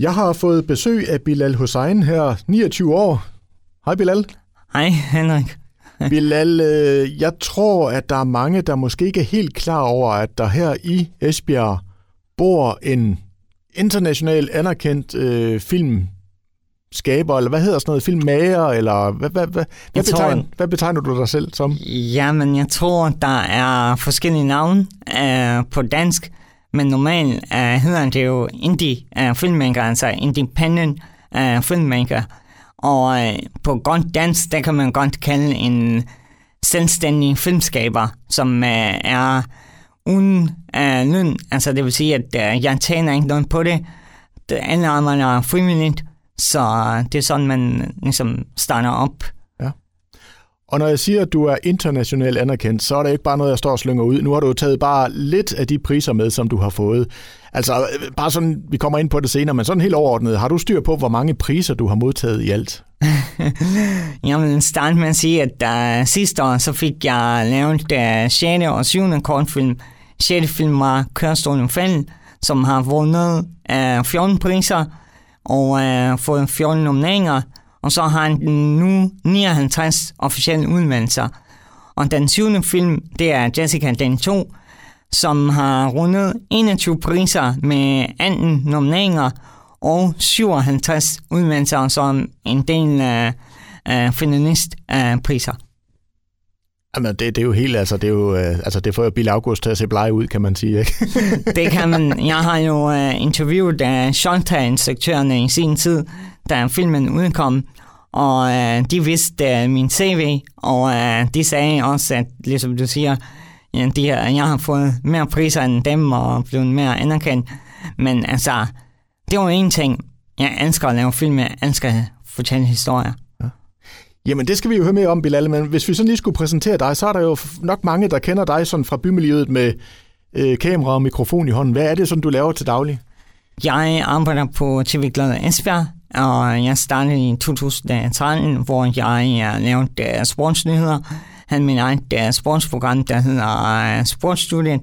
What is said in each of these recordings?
Jeg har fået besøg af Bilal Hussein her, 29 år. Hej Bilal. Hej Henrik. Bilal, øh, jeg tror, at der er mange, der måske ikke er helt klar over, at der her i Esbjerg bor en international anerkendt øh, film skaber, eller hvad hedder sådan noget, filmmager, eller hvad, hvad, hvad, hvad, betegner, hvad betegner du dig selv som? Jamen, jeg tror, der er forskellige navne uh, på dansk, men normalt uh, hedder det jo indie uh, filmmaker, altså independent uh, filmmaker. Og uh, på godt dansk, der kan man godt kalde en selvstændig filmskaber, som uh, er uden uh, løn. Altså det vil sige, at uh, jeg tjener ikke noget på det. det alle arbejder frivilligt, så det er sådan, man ligesom starter op. Og når jeg siger, at du er internationalt anerkendt, så er det ikke bare noget, jeg står og slynger ud. Nu har du jo taget bare lidt af de priser med, som du har fået. Altså, øh, bare sådan, vi kommer ind på det senere, men sådan helt overordnet, har du styr på, hvor mange priser du har modtaget i alt? jeg vil starte med at sige, at uh, sidste år, så fik jeg lavet øh, uh, 6. og 7. kortfilm. 6. film var Kørestolen Fælden, som har vundet uh, 14 priser, og uh, fået 14 nomineringer, og så har han nu 59 officielle udmeldelser. Og den syvende film, det er Jessica den 2, som har rundet 21 priser med 18 nomineringer og 57 udmeldelser som en del af øh, finalistpriser. Øh, Jamen, det, det er jo helt, altså, det er jo, øh, altså, det får jo Bill August til at se blege ud, kan man sige, ikke? det kan man. Jeg har jo øh, interviewet øh, uh, Shonta-instruktørerne i sin tid, da filmen udkom, og øh, de vidste øh, min CV, og øh, de sagde også, at ligesom du siger, ja, de, jeg har fået mere priser end dem, og blevet mere anerkendt. Men altså, det var en ting. Jeg elsker at lave film, jeg elsker at fortælle historier. Jamen, det skal vi jo høre mere om, Bilal, men hvis vi sådan lige skulle præsentere dig, så er der jo nok mange, der kender dig sådan fra bymiljøet med øh, kamera og mikrofon i hånden. Hvad er det, sådan du laver til daglig? Jeg arbejder på TV Glade Esbjerg, og jeg startede i 2013, hvor jeg øh, lavede uh, sportsnyheder. havde min eget uh, sportsprogram, der hedder uh, Sportsstudiet.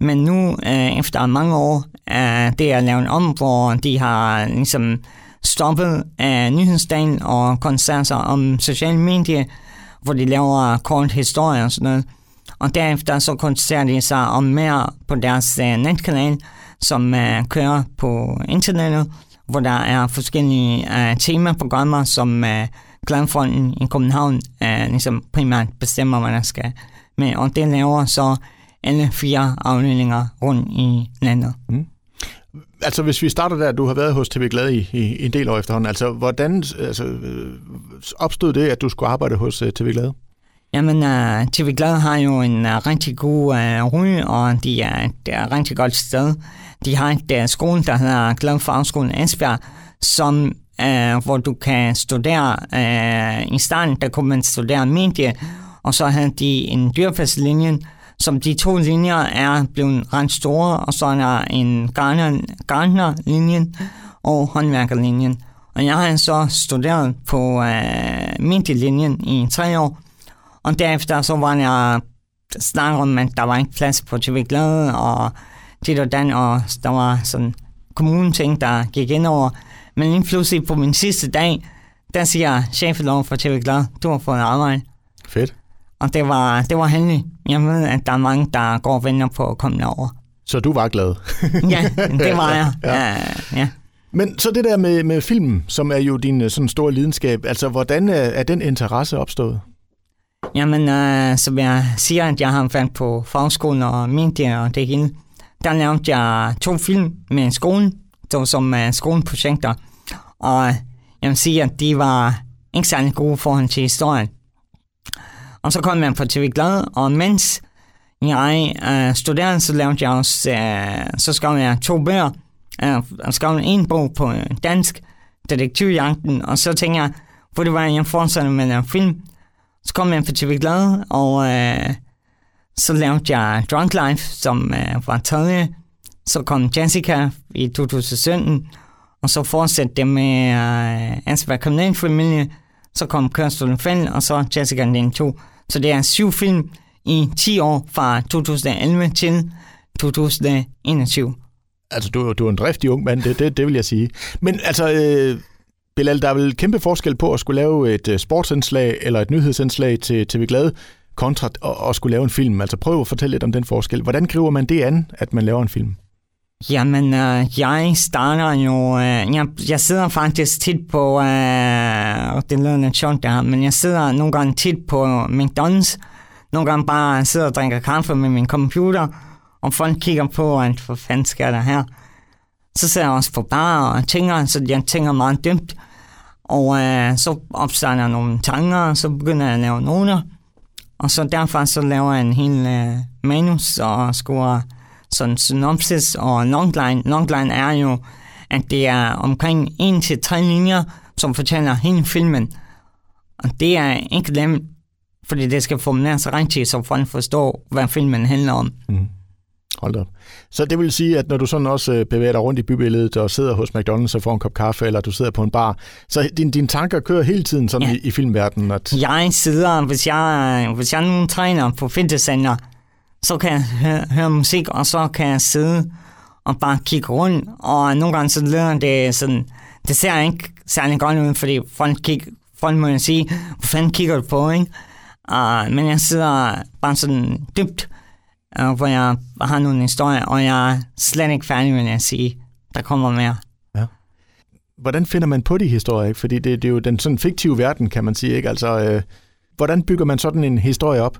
Men nu, uh, efter mange år, uh, det er lavet om, hvor de har ligesom stoppet af nyhedsdagen og koncerter om sociale medier, hvor de laver kort historie og sådan noget. Og derefter så koncentrerer de sig om mere på deres øh, netkanal, som øh, kører på internettet, hvor der er forskellige uh, temaprogrammer, som uh, Gladfonden i København uh, ligesom primært bestemmer, hvad der skal med. Og det laver så alle fire afdelinger rundt i landet. Mm. Altså, hvis vi starter der, du har været hos TV Glad i, i en del år efterhånden. Altså, hvordan altså, øh, opstod det, at du skulle arbejde hos øh, uh, TV Glad? Jamen, øh, uh, TV Glad har jo en uh, rigtig god uh, ry, og de er et uh, rigtig godt sted. De har et uh, skole, der hedder Glad Fagskolen Esbjerg, som, uh, hvor du kan studere. Uh, I starten, der kunne man studere medie, og så havde de en dyrfærdslinje, som de to linjer er blevet ret store, og så er der en Gardner-linjen og håndværkerlinjen. Og jeg har så studeret på øh, medielinjen i tre år, og derefter så var jeg snakket om, at der var ikke plads på TV Glade, og det og den, og der var sådan kommuneting, der gik ind over. Men lige pludselig på min sidste dag, der siger chefen over for TV Glade, du har fået arbejde. Fedt. Og det var, det var heldigt. Jeg ved, at der er mange, der går og venter på at komme over. Så du var glad? ja, det var jeg. ja. Ja, ja. Men så det der med, med film, som er jo din øh, sådan store lidenskab, altså hvordan er, er den interesse opstået? Jamen, uh, som jeg siger, at jeg har været på fagskolen og medier og det hele, der lavede jeg to film med skolen, var som uh, skoleprojekter, og jeg vil sige, at de var ikke særlig gode forhold til historien. Og så kom jeg på TV Glad, og mens jeg øh, studerede, så lavede jeg også, øh, så skrev jeg to bøger. Øh, jeg skrev en bog på øh, dansk, Detektivjagten, og så tænkte jeg, hvor det var, jeg fortsatte med en film. Så kom jeg på TV Glad, og øh, så lavede jeg Drunk Life, som øh, var tredje. Så kom Jessica i 2017, og så fortsatte det med øh, Ansvar Kriminalfamilie, så kom Kørestolen Fæld, og så Jessica Lange 2. Så det er syv film i 10 år fra 2011 til 2021. Altså, du, du er en driftig ung mand, det, det, det vil jeg sige. Men altså, øh, Bilal, der er vel kæmpe forskel på at skulle lave et øh, sportsindslag eller et nyhedsindslag til TV Glade, kontra at, at skulle lave en film. Altså prøv at fortælle lidt om den forskel. Hvordan griber man det an, at man laver en film? Jamen, øh, jeg starter jo... Øh, jeg, jeg sidder faktisk tit på... Øh, det lyder lidt sjovt der, men jeg sidder nogle gange tit på McDonald's. Nogle gange bare sidder og drikker kaffe med min computer, og folk kigger på, at hvad fanden sker der her? Så sidder jeg også på bar og tænker, så jeg tænker meget dybt. Og øh, så opstår jeg nogle tanker, og så begynder jeg at lave noter. Og så derfor så laver jeg en hel øh, manus og skriver sådan synopsis og longline. Longline er jo, at det er omkring en til tre linjer, som fortæller hele filmen. Og det er ikke nemt, fordi det skal formuleres rigtigt, så folk forstår, hvad filmen handler om. Mm. Hold op. Så det vil sige, at når du sådan også øh, bevæger dig rundt i bybilledet og sidder hos McDonald's og får en kop kaffe, eller du sidder på en bar, så din, dine tanker kører hele tiden sådan ja. i, i filmverdenen? At... Jeg sidder, hvis jeg, hvis jeg nu træner på fitnesscenter, så kan jeg høre, høre musik, og så kan jeg sidde og bare kigge rundt, og nogle gange så lyder det sådan, det ser ikke særlig godt ud, fordi folk, kig, folk må jo sige, hvor fanden kigger du på, ikke? Uh, men jeg sidder bare sådan dybt, uh, hvor jeg har nogle historier, og jeg er slet ikke færdig med at sige, der kommer mere. Ja. Hvordan finder man på de historier? Ikke? Fordi det, det er jo den sådan fiktive verden, kan man sige. Ikke? Altså, øh, hvordan bygger man sådan en historie op?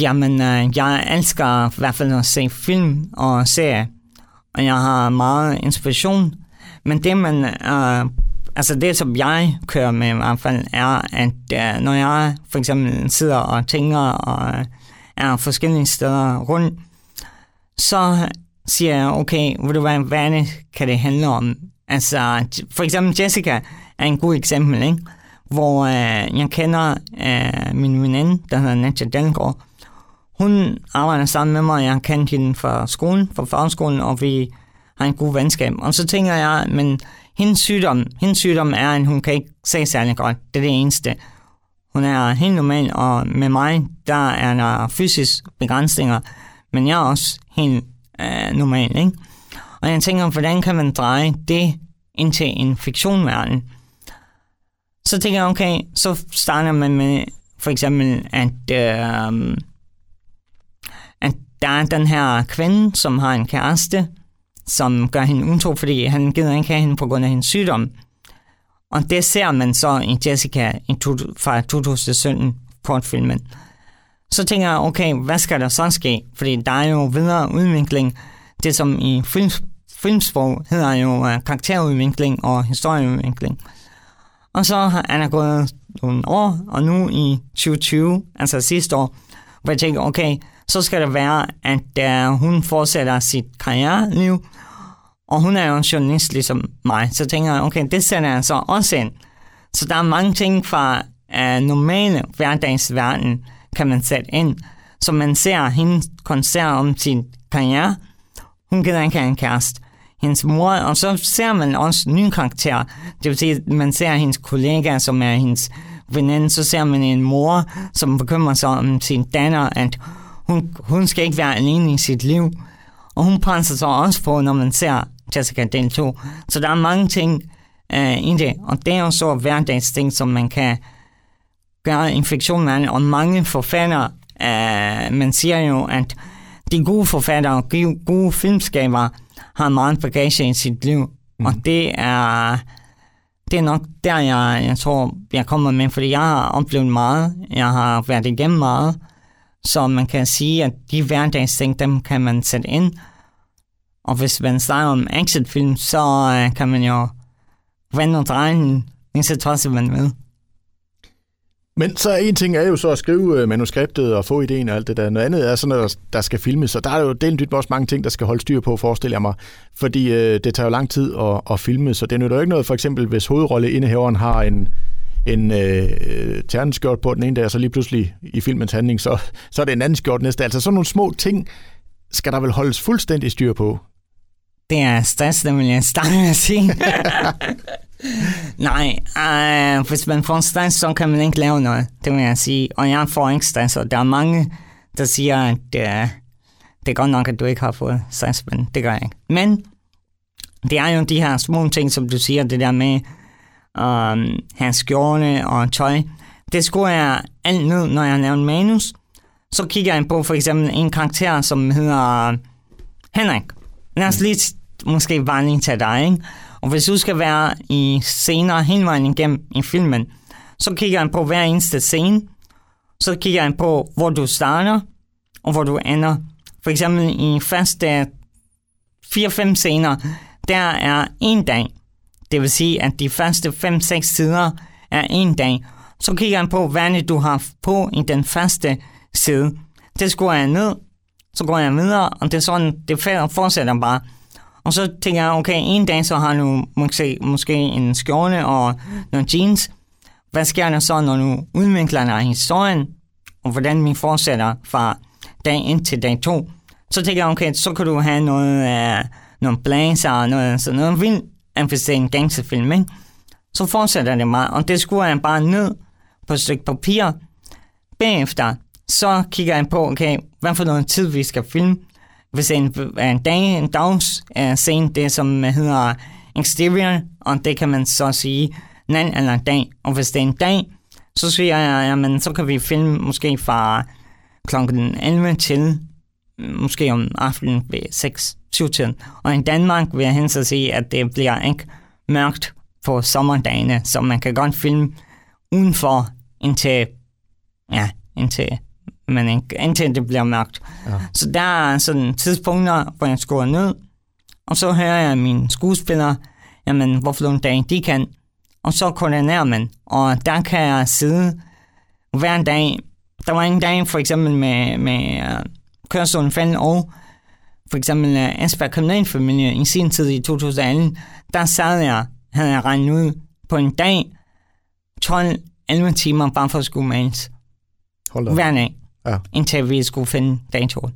Jamen, øh, jeg elsker i hvert fald at se film og serier, og jeg har meget inspiration. Men det, man, øh, altså det, som jeg kører med i hvert fald, er, at øh, når jeg for eksempel sidder og tænker og øh, er forskellige steder rundt, så siger jeg, okay, ved du hvad, hvad det, kan det handle om? Altså, for eksempel Jessica er en god eksempel, ikke? hvor øh, jeg kender øh, min veninde, der hedder Nadja Dalgaard, hun arbejder sammen med mig, jeg kan hende fra skolen, fra fagskolen, og vi har en god venskab. Og så tænker jeg, men hendes sygdom, hendes sygdom er, at hun kan ikke se særlig godt. Det er det eneste. Hun er helt normal, og med mig, der er der fysisk begrænsninger, men jeg er også helt øh, normal, ikke? Og jeg tænker, hvordan kan man dreje det ind til en fiktionverden? Så tænker jeg, okay, så starter man med for eksempel, at øh, der er den her kvinde, som har en kæreste, som gør hende utro, fordi han gider ikke have hende på grund af hendes sygdom. Og det ser man så i Jessica fra 2017 kortfilmen. Så tænker jeg, okay, hvad skal der så ske? Fordi der er jo videre udvikling. Det som i film, filmsprog hedder jo uh, karakterudvikling og historieudvikling. Og så er der gået nogle år, og nu i 2020, altså sidste år, hvor jeg tænker, okay, så skal det være, at øh, hun fortsætter sit karriereliv, og hun er jo en journalist ligesom mig, så tænker jeg, okay, det sender jeg så også ind. Så der er mange ting fra øh, normale hverdagsverden, kan man sætte ind, så man ser hendes koncert om sin karriere. Hun gider ikke have en kæreste. Hendes mor, og så ser man også nye karakterer. Det vil sige, at man ser hendes kollega, som er hendes veninde, så ser man en mor, som bekymrer sig om sin datter, at hun, hun skal ikke være alene i sit liv. Og hun presser sig også på, når man ser Jessica del 2. Så der er mange ting uh, i det, og det er jo så hverdagsting, som man kan gøre en fiktion med, og mange forfattere, uh, man siger jo, at de gode forfattere og gode filmskaber har meget bagage i sit liv, mm. og det er det er nok der, jeg, jeg tror, jeg kommer med, fordi jeg har oplevet meget, jeg har været igennem meget, så man kan sige, at de hverdagsting, dem kan man sætte ind. Og hvis man snakker om actionfilm, så øh, kan man jo vende og dreje den lige så tosset man vil. Men så en ting er jo så at skrive øh, manuskriptet og få ideen og alt det der. Noget andet er sådan, at der skal filmes, og der er jo delt også mange ting, der skal holde styr på, forestiller jeg mig. Fordi øh, det tager jo lang tid at, at filme, så det nytter jo ikke noget, for eksempel hvis hovedrolleindehaveren har en, en øh, terneskjort på den ene dag, og så lige pludselig i filmens handling, så, så er det en anden skjort næste. Altså sådan nogle små ting skal der vel holdes fuldstændig styr på. Det er stress, det vil jeg starte med at sige. Nej, øh, hvis man får stress, så kan man ikke lave noget, det vil jeg sige. Og jeg får ikke stress, og der er mange, der siger, at øh, Det er godt nok, at du ikke har fået stress, men det gør jeg ikke. Men det er jo de her små ting, som du siger, det der med og øhm, hans skjorte og tøj. Det skulle jeg alt ned, når jeg laver en manus. Så kigger jeg på for eksempel en karakter, som hedder øhm, Henrik. Lad os lige måske bare lige tage dig, ikke? Og hvis du skal være i scener hele vejen igennem i filmen, så kigger jeg på hver eneste scene. Så kigger jeg på, hvor du starter, og hvor du ender. For eksempel i første 4-5 scener, der er en dag. Det vil sige, at de første 5-6 sider er en dag. Så kigger han på, hvad du har på i den første side. Det skruer jeg ned, så går jeg videre, og det er sådan, det fortsætter bare. Og så tænker jeg, okay, en dag så har du måske, måske en skjorte og nogle jeans. Hvad sker der så, når du udvikler dig historien, og hvordan vi fortsætter fra dag 1 til dag 2? Så tænker jeg, okay, så kan du have noget øh, nogle blazer og noget, sådan noget vildt, end hvis det er en gangsterfilm, ikke? Så fortsætter det meget, og det skruer jeg bare ned på et stykke papir. Bagefter, så kigger jeg på, okay, hvad for noget tid vi skal filme. Hvis ser en, en, dag, en dags uh, scene, det som hedder exterior, og det kan man så sige nat eller dag. Og hvis det er en dag, så siger jeg, jamen, så kan vi filme måske fra klokken 11 til måske om aftenen ved 6 tiden. Og i Danmark vil jeg helst sige, at det bliver ikke mørkt på sommerdagene, så man kan godt filme udenfor indtil, ja, indtil, men ikke, indtil det bliver mørkt. Ja. Så der er sådan tidspunkter, hvor jeg skruer ned, og så hører jeg mine skuespillere, jamen, hvorfor nogle dage de kan, og så koordinerer man, og der kan jeg sidde hver dag. Der var en dag for eksempel med, med Kørestolen Falden og for eksempel uh, Asperg Kriminalfamilie i sin tid i 2018, der sad jeg, havde jeg regnet ud på en dag, 12-11 timer bare for at skulle males. Hold Hver dag. Ja. Indtil vi skulle finde datoen.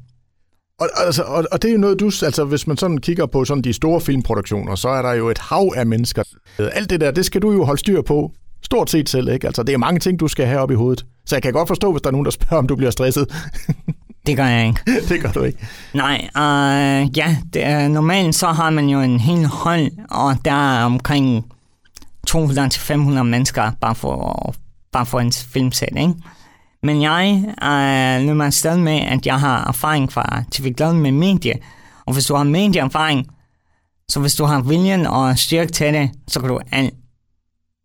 Og, altså, og, og det er jo noget, du... Altså, hvis man sådan kigger på sådan de store filmproduktioner, så er der jo et hav af mennesker. Alt det der, det skal du jo holde styr på. Stort set selv, ikke? Altså, det er mange ting, du skal have op i hovedet. Så jeg kan godt forstå, hvis der er nogen, der spørger, om du bliver stresset. det gør jeg ikke. det gør du ikke. Nej, uh, ja, det, uh, normalt så har man jo en hel hold, og der er omkring 200-500 mennesker bare for, bare for en filmsæt, ikke? Men jeg er nu man stadig med, at jeg har erfaring fra TV Glad med medie. Og hvis du har medieerfaring, så hvis du har viljen og styrke til det, så kan du alt.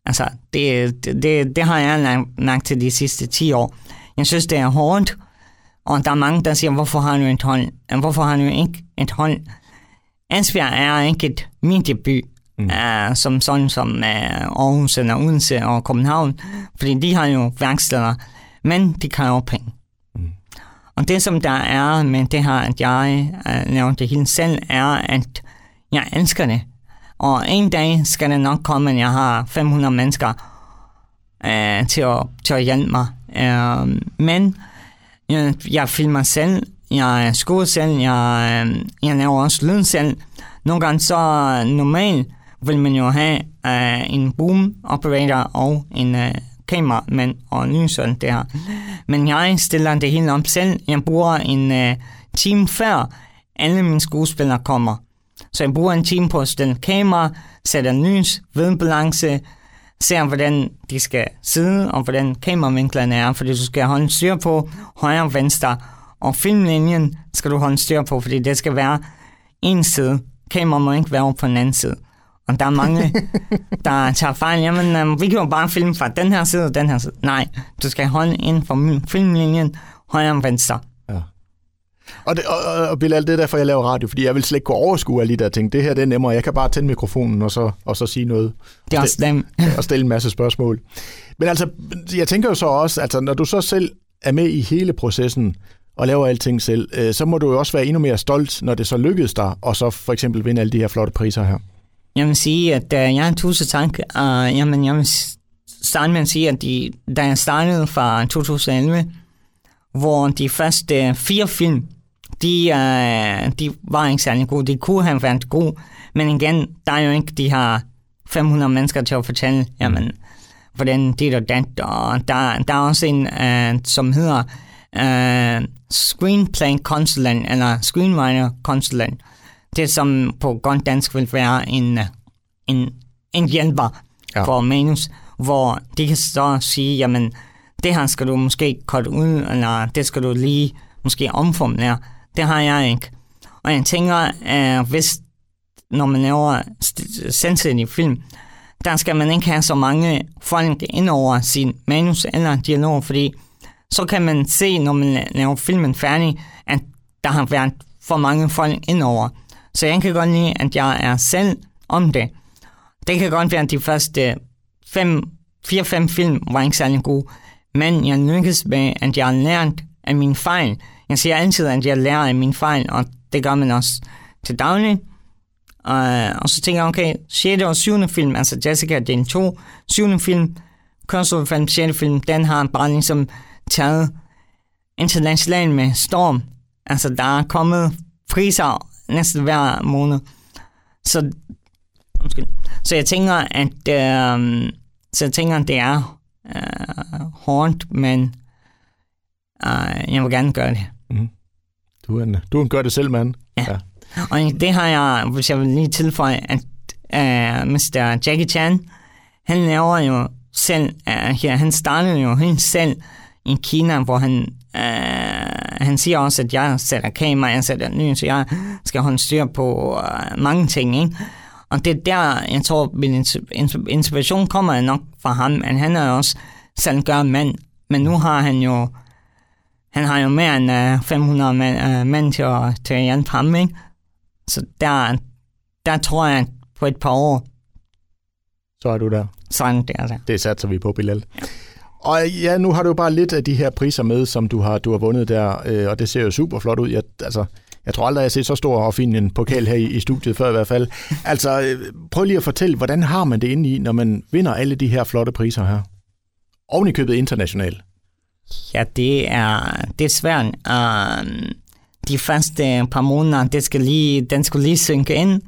Altså, det, det, det har jeg lagt til de sidste 10 år. Jeg synes, det er hårdt, og der er mange, der siger, hvorfor har du et hold? Hvorfor har du ikke et hold? Esbjerg er ikke et medieby, mm. uh, som sådan som uh, Aarhus eller Odense og København, fordi de har jo værksteder men de kræver penge. Mm. Og det, som der er med det her, at jeg uh, laver det hele selv, er, at jeg elsker det. Og en dag skal det nok komme, at jeg har 500 mennesker uh, til, at, til at hjælpe mig. Uh, men jeg, jeg filmer selv, jeg skriver selv, jeg, øh, jeg laver også lyd selv. Nogle gange så øh, normalt vil man jo have uh, en boom operator og en uh, kameramand og lyseren der. Men jeg stiller det hele op selv. Jeg bruger en uh, time før alle mine skuespillere kommer. Så jeg bruger en time på at stille kamera, sætter lys, vedbalance, ser hvordan de skal sidde, og hvordan kameravinklerne er, fordi du skal holde styr på højre og venstre, og filmlinjen skal du holde styr på, fordi det skal være en side. Kamera må ikke være på den anden side. Og der er mange, der tager fejl. Jamen, um, vi kan jo bare filme fra den her side og den her side. Nej, du skal holde ind for filmlinjen højre og venstre. Og, det, og, og, Bilal, det er derfor, jeg laver radio, fordi jeg vil slet ikke kunne overskue alle de der ting. Det her det er nemmere. Jeg kan bare tænde mikrofonen og så, og så sige noget. Det er også dem. og stille en masse spørgsmål. Men altså, jeg tænker jo så også, altså, når du så selv er med i hele processen, og laver alting selv, øh, så må du jo også være endnu mere stolt, når det så lykkedes dig, og så for eksempel vinde alle de her flotte priser her. Jeg vil sige, at uh, jeg har tusind tak. Uh, jamen, jeg vil starte med at sige, at de, da jeg startede fra 2011, hvor de første fire film, de, uh, de var ikke særlig gode. De kunne have været gode, men igen, der er jo ikke de her 500 mennesker til at fortælle, jamen, hvordan det og dat. Og der, der er også en, uh, som hedder uh, screenplay-konsulent, eller screenwriter-konsulent. Det som på godt dansk vil være en, en, en hjælper ja. for manus, hvor de kan så sige, jamen, det her skal du måske korte ud, eller det skal du lige måske omformulere. Det har jeg ikke. Og jeg tænker, at hvis, når man laver sensitive film, der skal man ikke have så mange folk ind over sin manus eller dialog, fordi så kan man se, når man laver filmen færdig, at der har været for mange folk ind over. Så jeg kan godt lide, at jeg er selv om det. Det kan godt være, at de første 4-5 film var ikke særlig gode, men jeg lykkes med, at jeg har lært af mine fejl. Jeg siger altid, at jeg lærer af mine fejl, og det gør man også til daglig. Uh, og så tænker jeg, okay, 6. og 7. film, altså Jessica, det er en 2. 7. film, Cursor 6. film, den har bare ligesom taget internationalt med storm. Altså, der er kommet priser næsten hver måned. Så, undskyld. så jeg tænker, at uh, så jeg tænker, at det er uh, hårdt, men uh, jeg vil gerne gøre det. Mm. Du er en, du er en gør det selv, mand. Ja. ja. Og det har jeg, hvis jeg vil lige tilføje, at uh, Mr. Jackie Chan, han laver jo selv, uh, her, han startede jo helt selv i Kina, hvor han, uh, han siger også, at jeg sætter kamera, jeg sætter lys, jeg skal holde styr på uh, mange ting, ikke? Og det er der, jeg tror, min inspiration kommer nok fra ham, at han er også gør mand, men nu har han jo han har jo mere end uh, 500 mænd, uh, mænd til at, til at hjælpe ham, ikke? Så der, der tror jeg, at på et par år... Så er du der. Sådan der, der. Det satser vi på, Bilal. Ja. Og ja, nu har du jo bare lidt af de her priser med, som du har, du har vundet der, øh, og det ser jo super flot ud. Jeg, altså, jeg tror aldrig, jeg har set så stor og fin en pokal her i, i studiet før i hvert fald. Altså, øh, prøv lige at fortælle, hvordan har man det inde i, når man vinder alle de her flotte priser her? Oven i købet internationalt. Ja, det er, det er svært. Uh, de første par måneder, det skal lige, den skulle lige synke ind.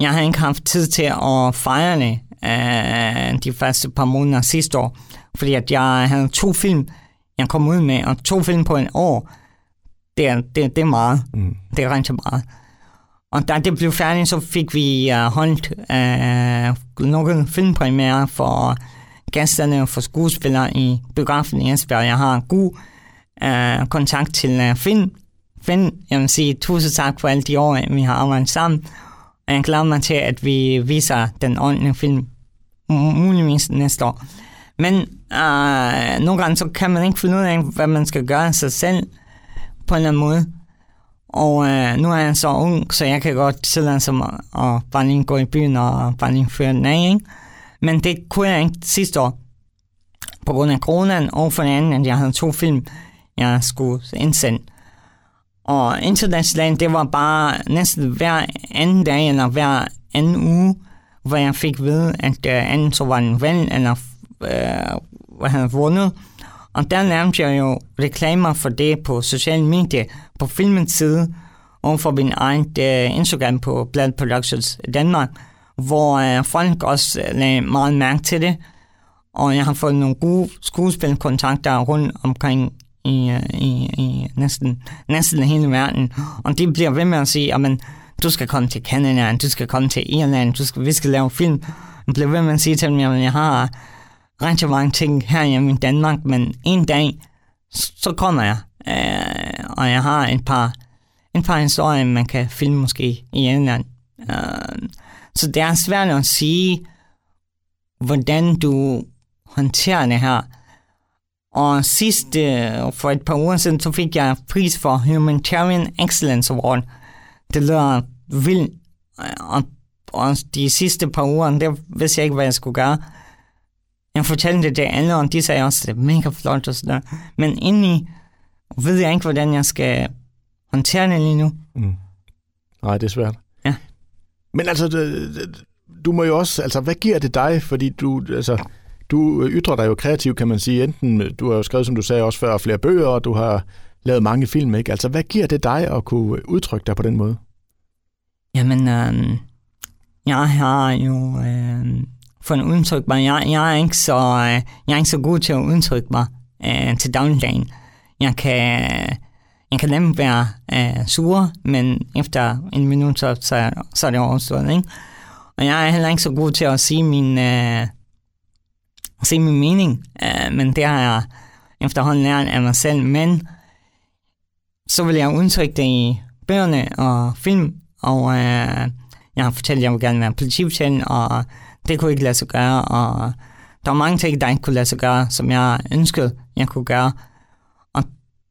Jeg har ikke haft tid til at fejre det uh, de første par måneder sidste år, fordi at jeg havde to film, jeg kom ud med, og to film på en år, det er, det, det er meget. Mm. Det er rigtig meget. Og da det blev færdigt, så fik vi uh, holdt uh, nogle filmpremiere for gæsterne for skuespillere i biografen i Esbjerg. Jeg har god uh, kontakt til uh, Finn. Finn, jeg vil sige tusind tak for alle de år, vi har arbejdet sammen. Og jeg glæder mig til, at vi viser den ordentlige film muligvis næste år. Men uh, nogle gange så kan man ikke finde ud af, hvad man skal gøre af sig selv på en eller anden måde. Og øh, nu er jeg så ung, så jeg kan godt sidde som og bare lige gå i byen og bare lige føre den af, ikke? Men det kunne jeg ikke sidste år. På grund af coronaen, og for den anden, at jeg havde to film, jeg skulle indsende. Og internationalt, det var bare næsten hver anden dag, eller hver anden uge, hvor jeg fik ved, at øh, anden så var en ven, eller øh, havde vundet. Og der lavede jeg jo reklamer for det på sociale medier, på filmens side, og for min egen øh, Instagram på Blood Productions Danmark, hvor øh, folk også øh, lagde meget mærke til det. Og jeg har fået nogle gode skuespilkontakter rundt omkring i, øh, i, i næsten, næsten hele verden. Og de bliver ved med at sige, at du skal komme til Canada, du skal komme til Irland, du skal, vi skal lave film. Jeg bliver ved med at sige til dem, at jeg har rigtig mange ting her i Danmark, men en dag, så kommer jeg, øh, og jeg har et par, et par historier, man kan filme måske i Irland. Øh, så det er svært at sige, hvordan du håndterer det her. Og sidst, øh, for et par uger siden, så fik jeg pris for Humanitarian Excellence Award. Det lyder vildt, øh, og, og de sidste par uger, der vidste jeg ikke, hvad jeg skulle gøre. Jeg fortalte det til alle, og de sagde også, det er mega flot og sådan noget. Men indeni ved jeg ikke, hvordan jeg skal håndtere det lige nu. Mm. Nej, det er svært. Men altså, du, må jo også, altså, hvad giver det dig? Fordi du, altså, du ytrer dig jo kreativt, kan man sige. Enten, du har jo skrevet, som du sagde, også før flere bøger, og du har lavet mange film, ikke? Altså, hvad giver det dig at kunne udtrykke dig på den måde? Jamen, øh, jeg har jo øh, for en udtrykke mig. Jeg, jeg, er ikke så, øh, jeg er ikke så god til at udtrykke mig øh, til dagligdagen. Jeg kan, jeg kan nemt være øh, sur, men efter en minut, så, så, så er det overstået, ikke? Og jeg er heller ikke så god til at sige min, øh, sige min mening, øh, men det har jeg efterhånden lært af mig selv, men så vil jeg udtrykke det i bøgerne og film, og øh, jeg har fortalt, at jeg vil gerne være politibetjent, og det kunne ikke lade sig gøre, og der var mange ting, der ikke kunne lade sig gøre, som jeg ønskede, jeg kunne gøre.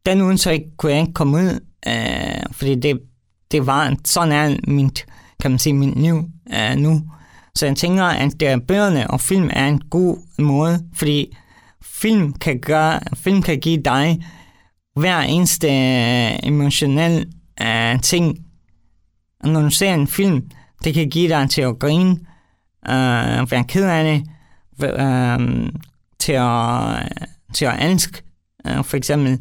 Og den udtryk kunne jeg ikke komme ud, øh, fordi det, det var, sådan er mit, kan man sige, mit liv øh, nu. Så jeg tænker, at bøgerne og film er en god måde, fordi film kan, gøre, film kan give dig hver eneste øh, emotionel øh, ting. Og når du ser en film, det kan give dig til at grine, øh, være ked af det, øh, til at, øh, til at elske, øh, for eksempel.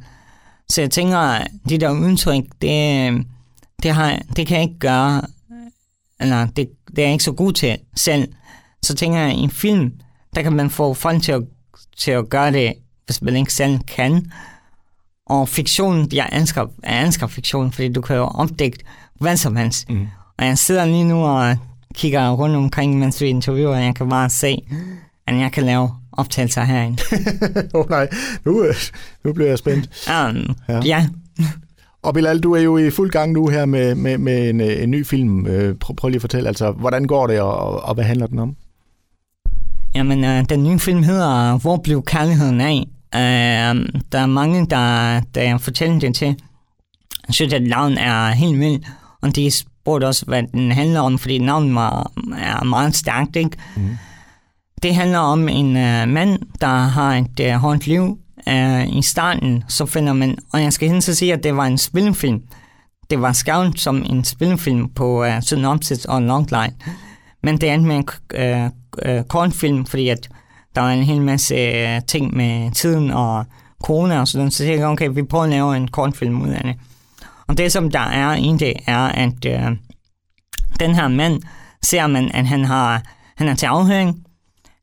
Så jeg tænker, at de der udtryk, det, det, har, det kan jeg ikke gøre, eller det, det er jeg ikke så god til selv. Så tænker jeg, at i en film, der kan man få folk til at, til at gøre det, hvis man ikke selv kan. Og fiktion, jeg elsker, jeg elsker fiktion, fordi du kan jo opdække hvad som helst. Mm. Og jeg sidder lige nu og kigger rundt omkring, mens vi interviewer, og jeg kan bare se, at jeg kan lave optagelser herinde. Åh oh, nej, nu, nu bliver jeg spændt. Um, ja. ja. Og Bilal, du er jo i fuld gang nu her med, med, med en, en ny film. Øh, prøv, prøv lige at fortælle, altså, hvordan går det, og, og hvad handler den om? Jamen, øh, den nye film hedder Hvor blev kærligheden af? Øh, der er mange, der, der fortæller det til. Jeg synes, at navnet er helt vildt, og de spurgte også, hvad den handler om, fordi navnet var, er meget stærkt, ikke? Mm. Det handler om en uh, mand, der har et uh, hårdt liv. Uh, I starten, så finder man, og jeg skal hen så sige, at det var en spilfilm. Det var skrevet som en spilfilm på uh, synopsis og longline. Men det endte med en uh, uh, kortfilm, fordi at der var en hel masse uh, ting med tiden og corona og sådan. Så jeg okay, vi prøver at lave en kortfilm ud af det. Og det, som der er i det, er, at uh, den her mand, ser man, at han har han er til afhøring,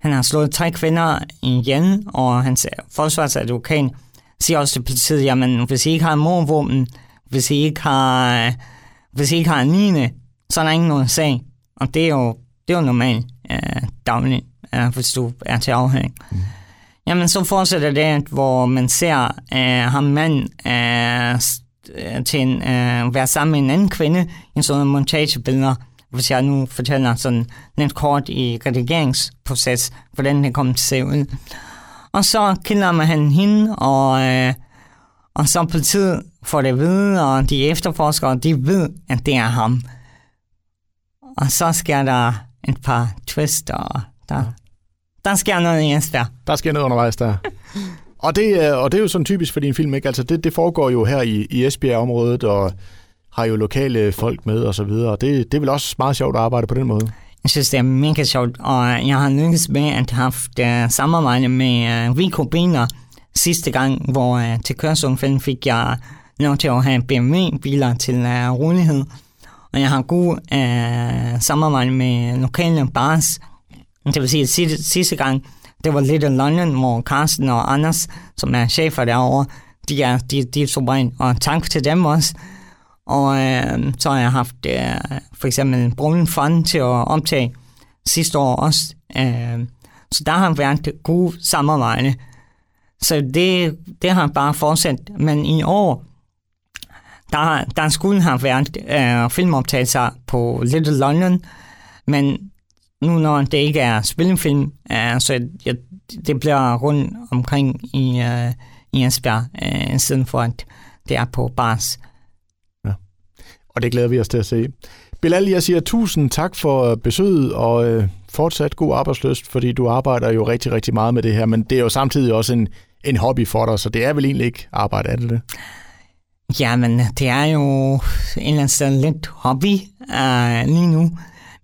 han har slået tre kvinder ihjel, og hans forsvarsadvokat siger også til politiet, jamen hvis I ikke har morvåben, hvis I ikke har, hvis I ikke har en lignende, så er der ingen noget sag. Og det er jo, det er jo normalt uh, dagligt, uh, hvis du er til afhøring. Mm. Jamen så fortsætter det, hvor man ser uh, ham mand uh, til en, uh, være sammen med en anden kvinde i sådan nogle montagebilleder, hvis jeg nu fortæller sådan lidt kort i redigeringsproces, hvordan det kommer til at se ud. Og så kender man han hende, og, øh, og så politiet får det at vide, og de efterforskere, de ved, at det er ham. Og så sker der et par twister, der, der sker noget i Esbjerg. Der sker noget undervejs der. og, det, og det er jo sådan typisk for din film, ikke? Altså det, det foregår jo her i, i Esbjerg-området, og har jo lokale folk med og så videre. Og det, det er vel også meget sjovt at arbejde på den måde. Jeg synes, det er mega sjovt, og jeg har lykkes med at have haft uh, samarbejde med uh, Rico Biner sidste gang, hvor uh, til Kørsundfælden fik jeg lov til at have BMW-biler til uh, rolighed. Og jeg har god uh, samarbejde med lokale bars. Det vil sige, at sidste, sidste gang, det var Little London, hvor Carsten og Anders, som er chefer derovre, de er, de, de er super og tak til dem også. Og øh, så har jeg haft øh, for eksempel Brunnen Fond til at optage sidste år også. Øh, så der har været gode samarbejde. Så det, det har bare fortsat. Men i år, der, der skulle have været øh, filmoptagelser på Little London, men nu når det ikke er spillefilm, øh, så jeg, det bliver rundt omkring i, øh, i Esbjerg, øh, i stedet for at det er på bars og det glæder vi os til at se. Bilal, jeg siger tusind tak for øh, besøget, og øh, fortsat god arbejdsløst, fordi du arbejder jo rigtig, rigtig meget med det her, men det er jo samtidig også en, en hobby for dig, så det er vel egentlig ikke arbejde, er det det? Jamen, det er jo en eller anden sted lidt hobby uh, lige nu,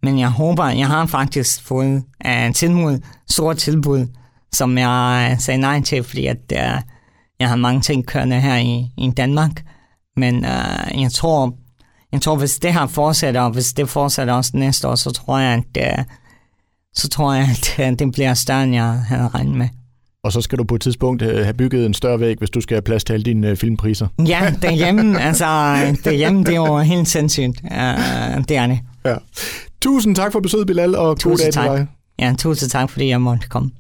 men jeg håber, jeg har faktisk fået øh, uh, tilbud, stort tilbud, som jeg sagde nej til, fordi at, uh, jeg har mange ting kørende her i, i Danmark, men uh, jeg tror, jeg tror, hvis det her fortsætter, og hvis det fortsætter også næste år, så tror jeg, at, uh, så tror jeg, at uh, det bliver større, end jeg havde regnet med. og så skal du på et tidspunkt øh, have bygget en større væg, hvis du skal have plads til alle dine øh, filmpriser. Ja, derhjemme, altså, derhjemme, det er jo helt sindssygt. Uh, det er det. Ja. Tusind tak for besøget, Bilal, og god dag til dig. Ja, tusind tak, fordi jeg måtte komme.